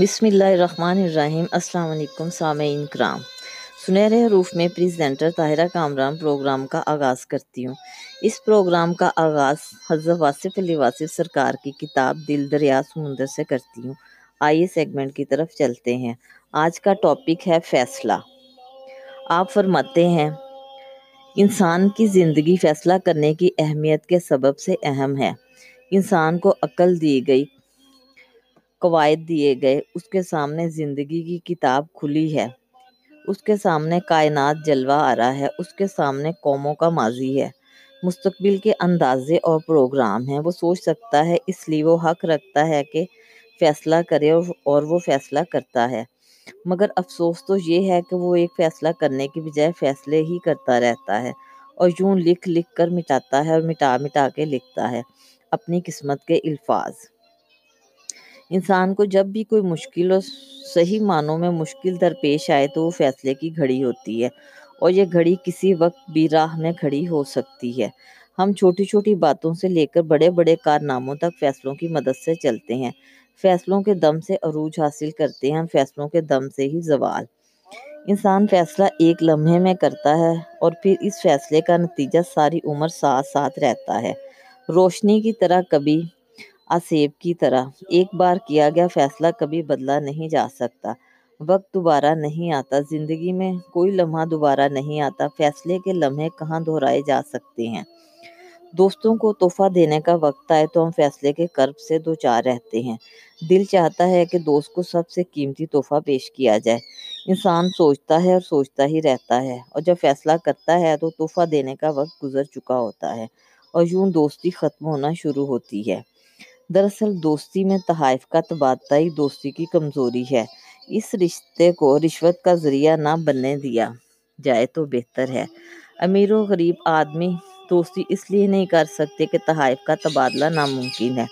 بسم اللہ الرحمن الرحیم۔ السلام علیکم سامعین کرام۔ سنہرے حروف میں پریزنٹر طاہرہ کامران پروگرام کا آغاز کرتی ہوں۔ اس پروگرام کا آغاز حضرت واصف علی واصف سرکار کی کتاب دل دریا سمندر سے کرتی ہوں۔ آئیے سیگمنٹ کی طرف چلتے ہیں۔ آج کا ٹاپک ہے فیصلہ۔ آپ فرماتے ہیں، انسان کی زندگی فیصلہ کرنے کی اہمیت کے سبب سے اہم ہے۔ انسان کو عقل دی گئی قواعد دیے گئے۔ اس کے سامنے زندگی کی کتاب کھلی ہے۔ اس کے سامنے کائنات جلوہ آ رہا ہے۔ اس کے سامنے قوموں کا ماضی ہے۔ مستقبل کے اندازے اور پروگرام ہیں۔ وہ سوچ سکتا ہے، اس لیے وہ حق رکھتا ہے کہ فیصلہ کرے اور وہ فیصلہ کرتا ہے۔ مگر افسوس تو یہ ہے کہ وہ ایک فیصلہ کرنے کی بجائے فیصلے ہی کرتا رہتا ہے اور یوں لکھ لکھ کر مٹاتا ہے اور مٹا مٹا کے لکھتا ہے۔ اپنی قسمت کے الفاظ۔ انسان کو جب بھی کوئی مشکل اور صحیح معنوں میں مشکل درپیش آئے تو وہ فیصلے کی گھڑی ہوتی ہے اور یہ گھڑی کسی وقت بھی راہ میں کھڑی ہو سکتی ہے۔ ہم چھوٹی چھوٹی باتوں سے لے کر بڑے بڑے کارناموں تک فیصلوں کی مدد سے چلتے ہیں۔ فیصلوں کے دم سے عروج حاصل کرتے ہیں ہم فیصلوں کے دم سے ہی زوال۔ انسان فیصلہ ایک لمحے میں کرتا ہے اور پھر اس فیصلے کا نتیجہ ساری عمر ساتھ ساتھ رہتا ہے۔ روشنی کی طرح کبھی آسیب کی طرح۔ ایک بار کیا گیا، فیصلہ کبھی بدلا نہیں جا سکتا۔ وقت دوبارہ نہیں آتا۔ زندگی میں کوئی لمحہ دوبارہ نہیں آتا۔ فیصلے کے لمحے کہاں دہرائے جا سکتے ہیں؟ دوستوں کو تحفہ دینے کا وقت آئے تو ہم فیصلے کے کرب سے دو چار رہتے ہیں۔ دل چاہتا ہے کہ دوست کو سب سے قیمتی تحفہ پیش کیا جائے۔ انسان سوچتا ہے اور سوچتا ہی رہتا ہے۔ اور جب فیصلہ کرتا ہے تو تحفہ دینے کا وقت گزر چکا ہوتا ہے۔ اور یوں دوستی ختم ہونا شروع ہوتی ہے۔ دراصل دوستی میں تحائف کا تبادلہ ہی دوستی کی کمزوری ہے۔ اس رشتے کو رشوت کا ذریعہ نہ بننے دیا جائے تو بہتر ہے۔ امیر و غریب آدمی دوستی اس لیے نہیں کر سکتے کہ تحائف کا تبادلہ ناممکن ہے۔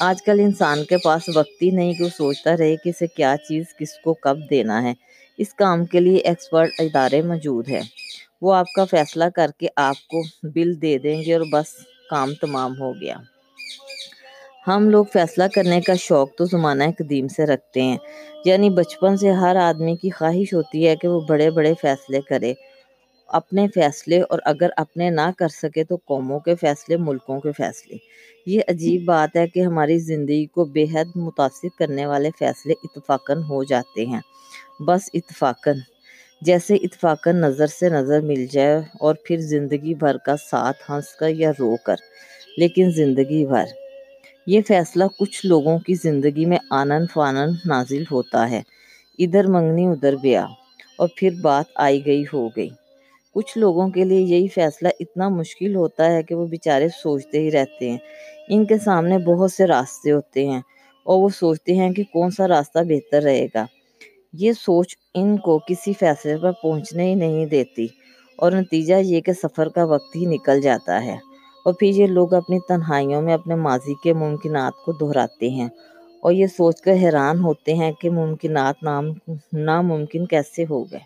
آج کل انسان کے پاس وقت ہی نہیں کہ وہ سوچتا رہے کہ اسے کیا چیز کس کو کب دینا ہے۔ اس کام کے لیے ایکسپرٹ ادارے موجود ہیں۔ وہ آپ کا فیصلہ کر کے آپ کو بل دے دیں گے اور بس کام تمام ہو گیا۔ ہم لوگ فیصلہ کرنے کا شوق تو زمانہ قدیم سے رکھتے ہیں۔ یعنی بچپن سے ہر آدمی کی خواہش ہوتی ہے کہ وہ بڑے بڑے فیصلے کرے۔ اپنے فیصلے اور اگر اپنے نہ کر سکے تو قوموں کے فیصلے، ملکوں کے فیصلے۔ یہ عجیب بات ہے کہ ہماری زندگی کو بے حد متاثر کرنے والے فیصلے اتفاقاً ہو جاتے ہیں۔ بس اتفاقاً۔ جیسے اتفاقاً نظر سے نظر مل جائے اور پھر زندگی بھر کا ساتھ ہنس کر یا رو کر، لیکن زندگی بھر۔ یہ فیصلہ کچھ لوگوں کی زندگی میں آنن فانن نازل ہوتا ہے۔ ادھر منگنی، ادھر بیاہ۔ اور پھر بات آئی گئی، ہو گئی۔ کچھ لوگوں کے لیے یہی فیصلہ اتنا مشکل ہوتا ہے کہ وہ بیچارے سوچتے ہی رہتے ہیں۔ ان کے سامنے بہت سے راستے ہوتے ہیں اور وہ سوچتے ہیں کہ کون سا راستہ بہتر رہے گا۔ یہ سوچ ان کو کسی فیصلے پر پہنچنے ہی نہیں دیتی اور نتیجہ یہ کہ سفر کا وقت ہی نکل جاتا ہے۔ اور پھر یہ لوگ اپنی تنہائیوں میں اپنے ماضی کے ممکنات کو دہراتے ہیں اور یہ سوچ کر حیران ہوتے ہیں کہ ممکنات نام ناممکن کیسے ہو گئے۔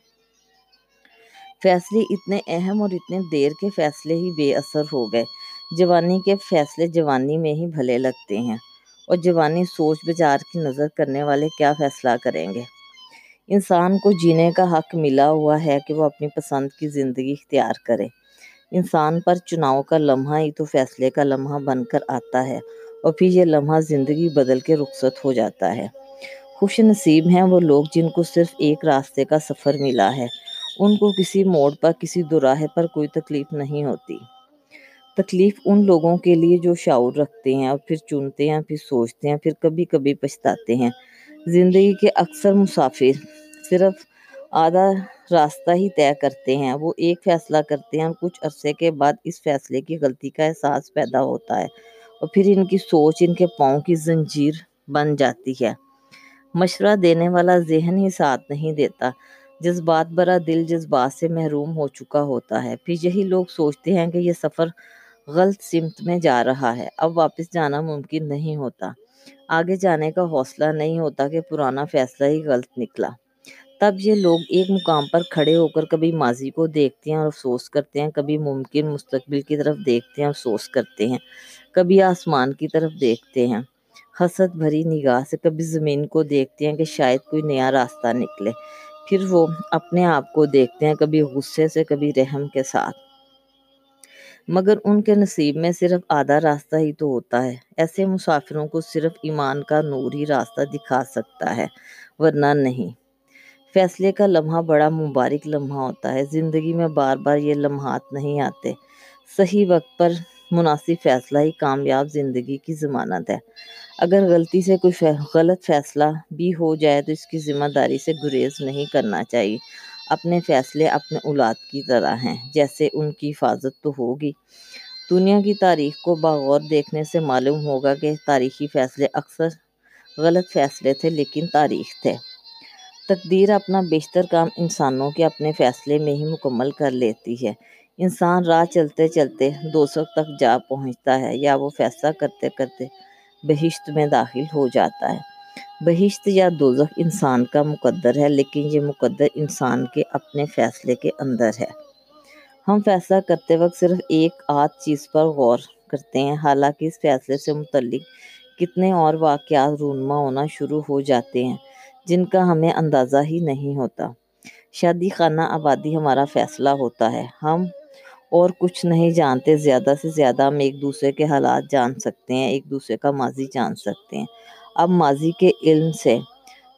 فیصلے اتنے اہم اور اتنے دیر کے فیصلے ہی بے اثر ہو گئے۔ جوانی کے فیصلے جوانی میں ہی بھلے لگتے ہیں اور جوانی سوچ بچار کی نظر کرنے والے کیا فیصلہ کریں گے۔ انسان کو جینے کا حق ملا ہوا ہے کہ وہ اپنی پسند کی زندگی اختیار کرے۔ انسان پر چناؤ کا لمحہ ہی تو فیصلے کا لمحہ بن کر آتا ہے اور پھر یہ لمحہ زندگی بدل کے رخصت ہو جاتا ہے۔ خوش نصیب ہیں وہ لوگ جن کو صرف ایک راستے کا سفر ملا ہے۔ ان کو کسی موڑ پر، کسی دوراہے پر کوئی تکلیف نہیں ہوتی۔ تکلیف ان لوگوں کے لیے جو شعور رکھتے ہیں اور پھر چنتے ہیں، پھر سوچتے ہیں، پھر کبھی کبھی پچھتاتے ہیں۔ زندگی کے اکثر مسافر صرف آدھا راستہ ہی طے کرتے ہیں۔ وہ ایک فیصلہ کرتے ہیں اور کچھ عرصے کے بعد اس فیصلے کی غلطی کا احساس پیدا ہوتا ہے اور پھر ان کی سوچ، ان کے پاؤں کی زنجیر بن جاتی ہے۔ مشورہ دینے والا ذہن ہی ساتھ نہیں دیتا۔ جذبات برا دل جذبات سے محروم ہو چکا ہوتا ہے۔ پھر یہی لوگ سوچتے ہیں کہ یہ سفر غلط سمت میں جا رہا ہے۔ اب واپس جانا ممکن نہیں ہوتا۔ آگے جانے کا حوصلہ نہیں ہوتا کہ پرانا فیصلہ ہی غلط نکلا۔ تب یہ لوگ ایک مقام پر کھڑے ہو کر کبھی ماضی کو دیکھتے ہیں اور افسوس کرتے ہیں، کبھی ممکن مستقبل کی طرف دیکھتے ہیں، افسوس کرتے ہیں، کبھی آسمان کی طرف دیکھتے ہیں۔ حسد بھری نگاہ سے کبھی زمین کو دیکھتے ہیں کہ شاید کوئی نیا راستہ نکلے۔ پھر وہ اپنے آپ کو دیکھتے ہیں کبھی غصے سے، کبھی رحم کے ساتھ۔ مگر ان کے نصیب میں صرف آدھا راستہ ہی تو ہوتا ہے۔ ایسے مسافروں کو صرف ایمان کا نور ہی راستہ دکھا سکتا ہے، ورنہ نہیں۔ فیصلے کا لمحہ بڑا مبارک لمحہ ہوتا ہے۔ زندگی میں بار بار یہ لمحات نہیں آتے۔ صحیح وقت پر مناسب فیصلہ ہی کامیاب زندگی کی ضمانت ہے۔ اگر غلطی سے کوئی غلط فیصلہ بھی ہو جائے تو اس کی ذمہ داری سے گریز نہیں کرنا چاہیے۔ اپنے فیصلے اپنے اولاد کی طرح ہیں، جیسے ان کی حفاظت تو ہوگی۔ دنیا کی تاریخ کو باغور دیکھنے سے معلوم ہوگا کہ تاریخی فیصلے اکثر غلط فیصلے تھے لیکن تاریخ تھے۔ تقدیر اپنا بیشتر کام انسانوں کے اپنے فیصلے میں ہی مکمل کر لیتی ہے۔ انسان راہ چلتے چلتے دوسک تک جا پہنچتا ہے یا وہ فیصلہ کرتے کرتے بہشت میں داخل ہو جاتا ہے۔ بہشت یا دوزخ انسان کا مقدر ہے، لیکن یہ مقدر انسان کے اپنے فیصلے کے اندر ہے۔ ہم فیصلہ کرتے وقت صرف ایک آدھ چیز پر غور کرتے ہیں، حالانکہ اس فیصلے سے متعلق کتنے اور واقعات رونما ہونا شروع ہو جاتے ہیں۔ جن کا ہمیں اندازہ ہی نہیں ہوتا۔ شادی خانہ آبادی ہمارا فیصلہ ہوتا ہے۔ ہم اور کچھ نہیں جانتے، زیادہ سے زیادہ ہم ایک دوسرے کے حالات جان سکتے ہیں، ایک دوسرے کا ماضی جان سکتے ہیں۔ اب ماضی کے علم سے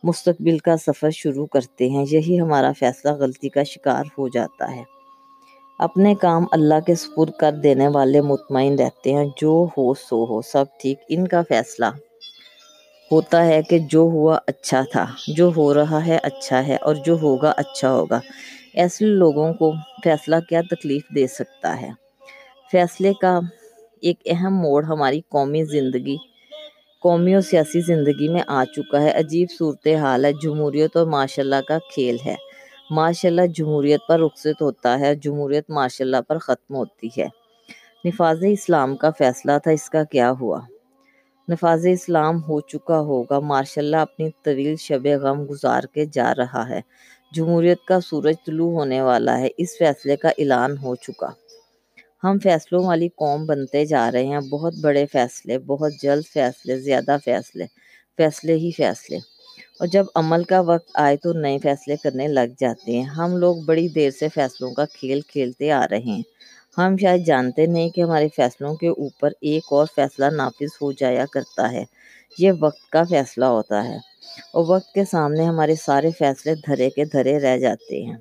مستقبل کا سفر شروع کرتے ہیں۔ یہی ہمارا فیصلہ غلطی کا شکار ہو جاتا ہے۔ اپنے کام اللہ کے سپر کر دینے والے مطمئن رہتے ہیں۔ جو ہو سو ہو، سب ٹھیک۔ ان کا فیصلہ ہوتا ہے کہ جو ہوا اچھا تھا، جو ہو رہا ہے اچھا ہے اور جو ہوگا اچھا ہوگا۔ ایسے لوگوں کو فیصلہ کیا تکلیف دے سکتا ہے؟ فیصلے کا ایک اہم موڑ ہماری قومی زندگی، قومی اور سیاسی زندگی میں آ چکا ہے۔ عجیب صورتحال ہے، جمہوریت اور ماشاء اللہ کا کھیل ہے۔ ماشاء اللہ جمہوریت پر رخصت ہوتا ہے، جمہوریت ماشاء اللہ پر ختم ہوتی ہے۔ نفاذ اسلام کا فیصلہ تھا، اس کا کیا ہوا؟ نفاذ اسلام ہو چکا ہوگا۔ ماشاء اللہ اپنی طویل شب غم گزار کے جا رہا ہے۔ جمہوریت کا سورج طلوع ہونے والا ہے۔ اس فیصلے کا اعلان ہو چکا۔ ہم فیصلوں والی قوم بنتے جا رہے ہیں۔ بہت بڑے فیصلے، بہت جلد فیصلے، زیادہ فیصلے فیصلے ہی فیصلے۔ اور جب عمل کا وقت آئے تو نئے فیصلے کرنے لگ جاتے ہیں۔ ہم لوگ بڑی دیر سے فیصلوں کا کھیل کھیلتے آ رہے ہیں۔ ہم شاید جانتے نہیں کہ ہمارے فیصلوں کے اوپر ایک اور فیصلہ نافذ ہو جایا کرتا ہے۔ یہ وقت کا فیصلہ ہوتا ہے۔ اور وقت کے سامنے ہمارے سارے فیصلے دھرے کے دھرے رہ جاتے ہیں۔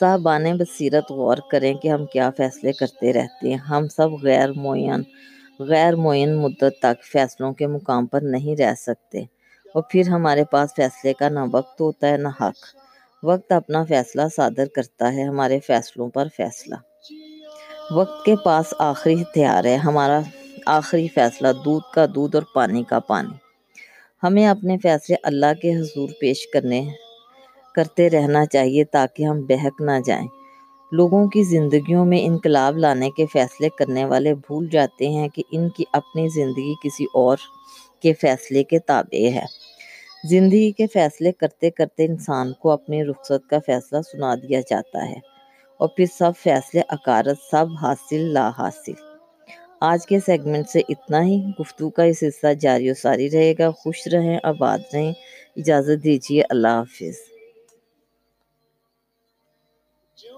صاحبان بصیرت غور کریں کہ ہم کیا فیصلے کرتے رہتے ہیں۔ ہم سب غیر معین غیر معین مدت تک فیصلوں کے مقام پر نہیں رہ سکتے۔ اور پھر ہمارے پاس فیصلے کا نہ وقت ہوتا ہے، نہ حق۔ وقت اپنا فیصلہ صادر کرتا ہے، ہمارے فیصلوں پر فیصلہ۔ وقت کے پاس آخری ہتھیار ہے، ہمارا آخری فیصلہ دودھ کا دودھ اور پانی کا پانی۔ ہمیں اپنے فیصلے اللہ کے حضور پیش کرنے، کرتے رہنا چاہیے تاکہ ہم بہک نہ جائیں۔ لوگوں کی زندگیوں میں انقلاب لانے کے فیصلے کرنے والے بھول جاتے ہیں کہ ان کی اپنی زندگی کسی اور کے فیصلے کے تابع ہے۔ زندگی کے فیصلے کرتے کرتے انسان کو اپنی رخصت کا فیصلہ سنا دیا جاتا ہے۔ اور پھر سب فیصلے اکارت سب حاصل، لا حاصل۔ آج کے سیگمنٹ سے اتنا ہی۔ گفتگو کا یہ سلسلہ جاری و ساری رہے گا۔ خوش رہیں، آباد رہیں۔ اجازت دیجیے۔ اللہ حافظ۔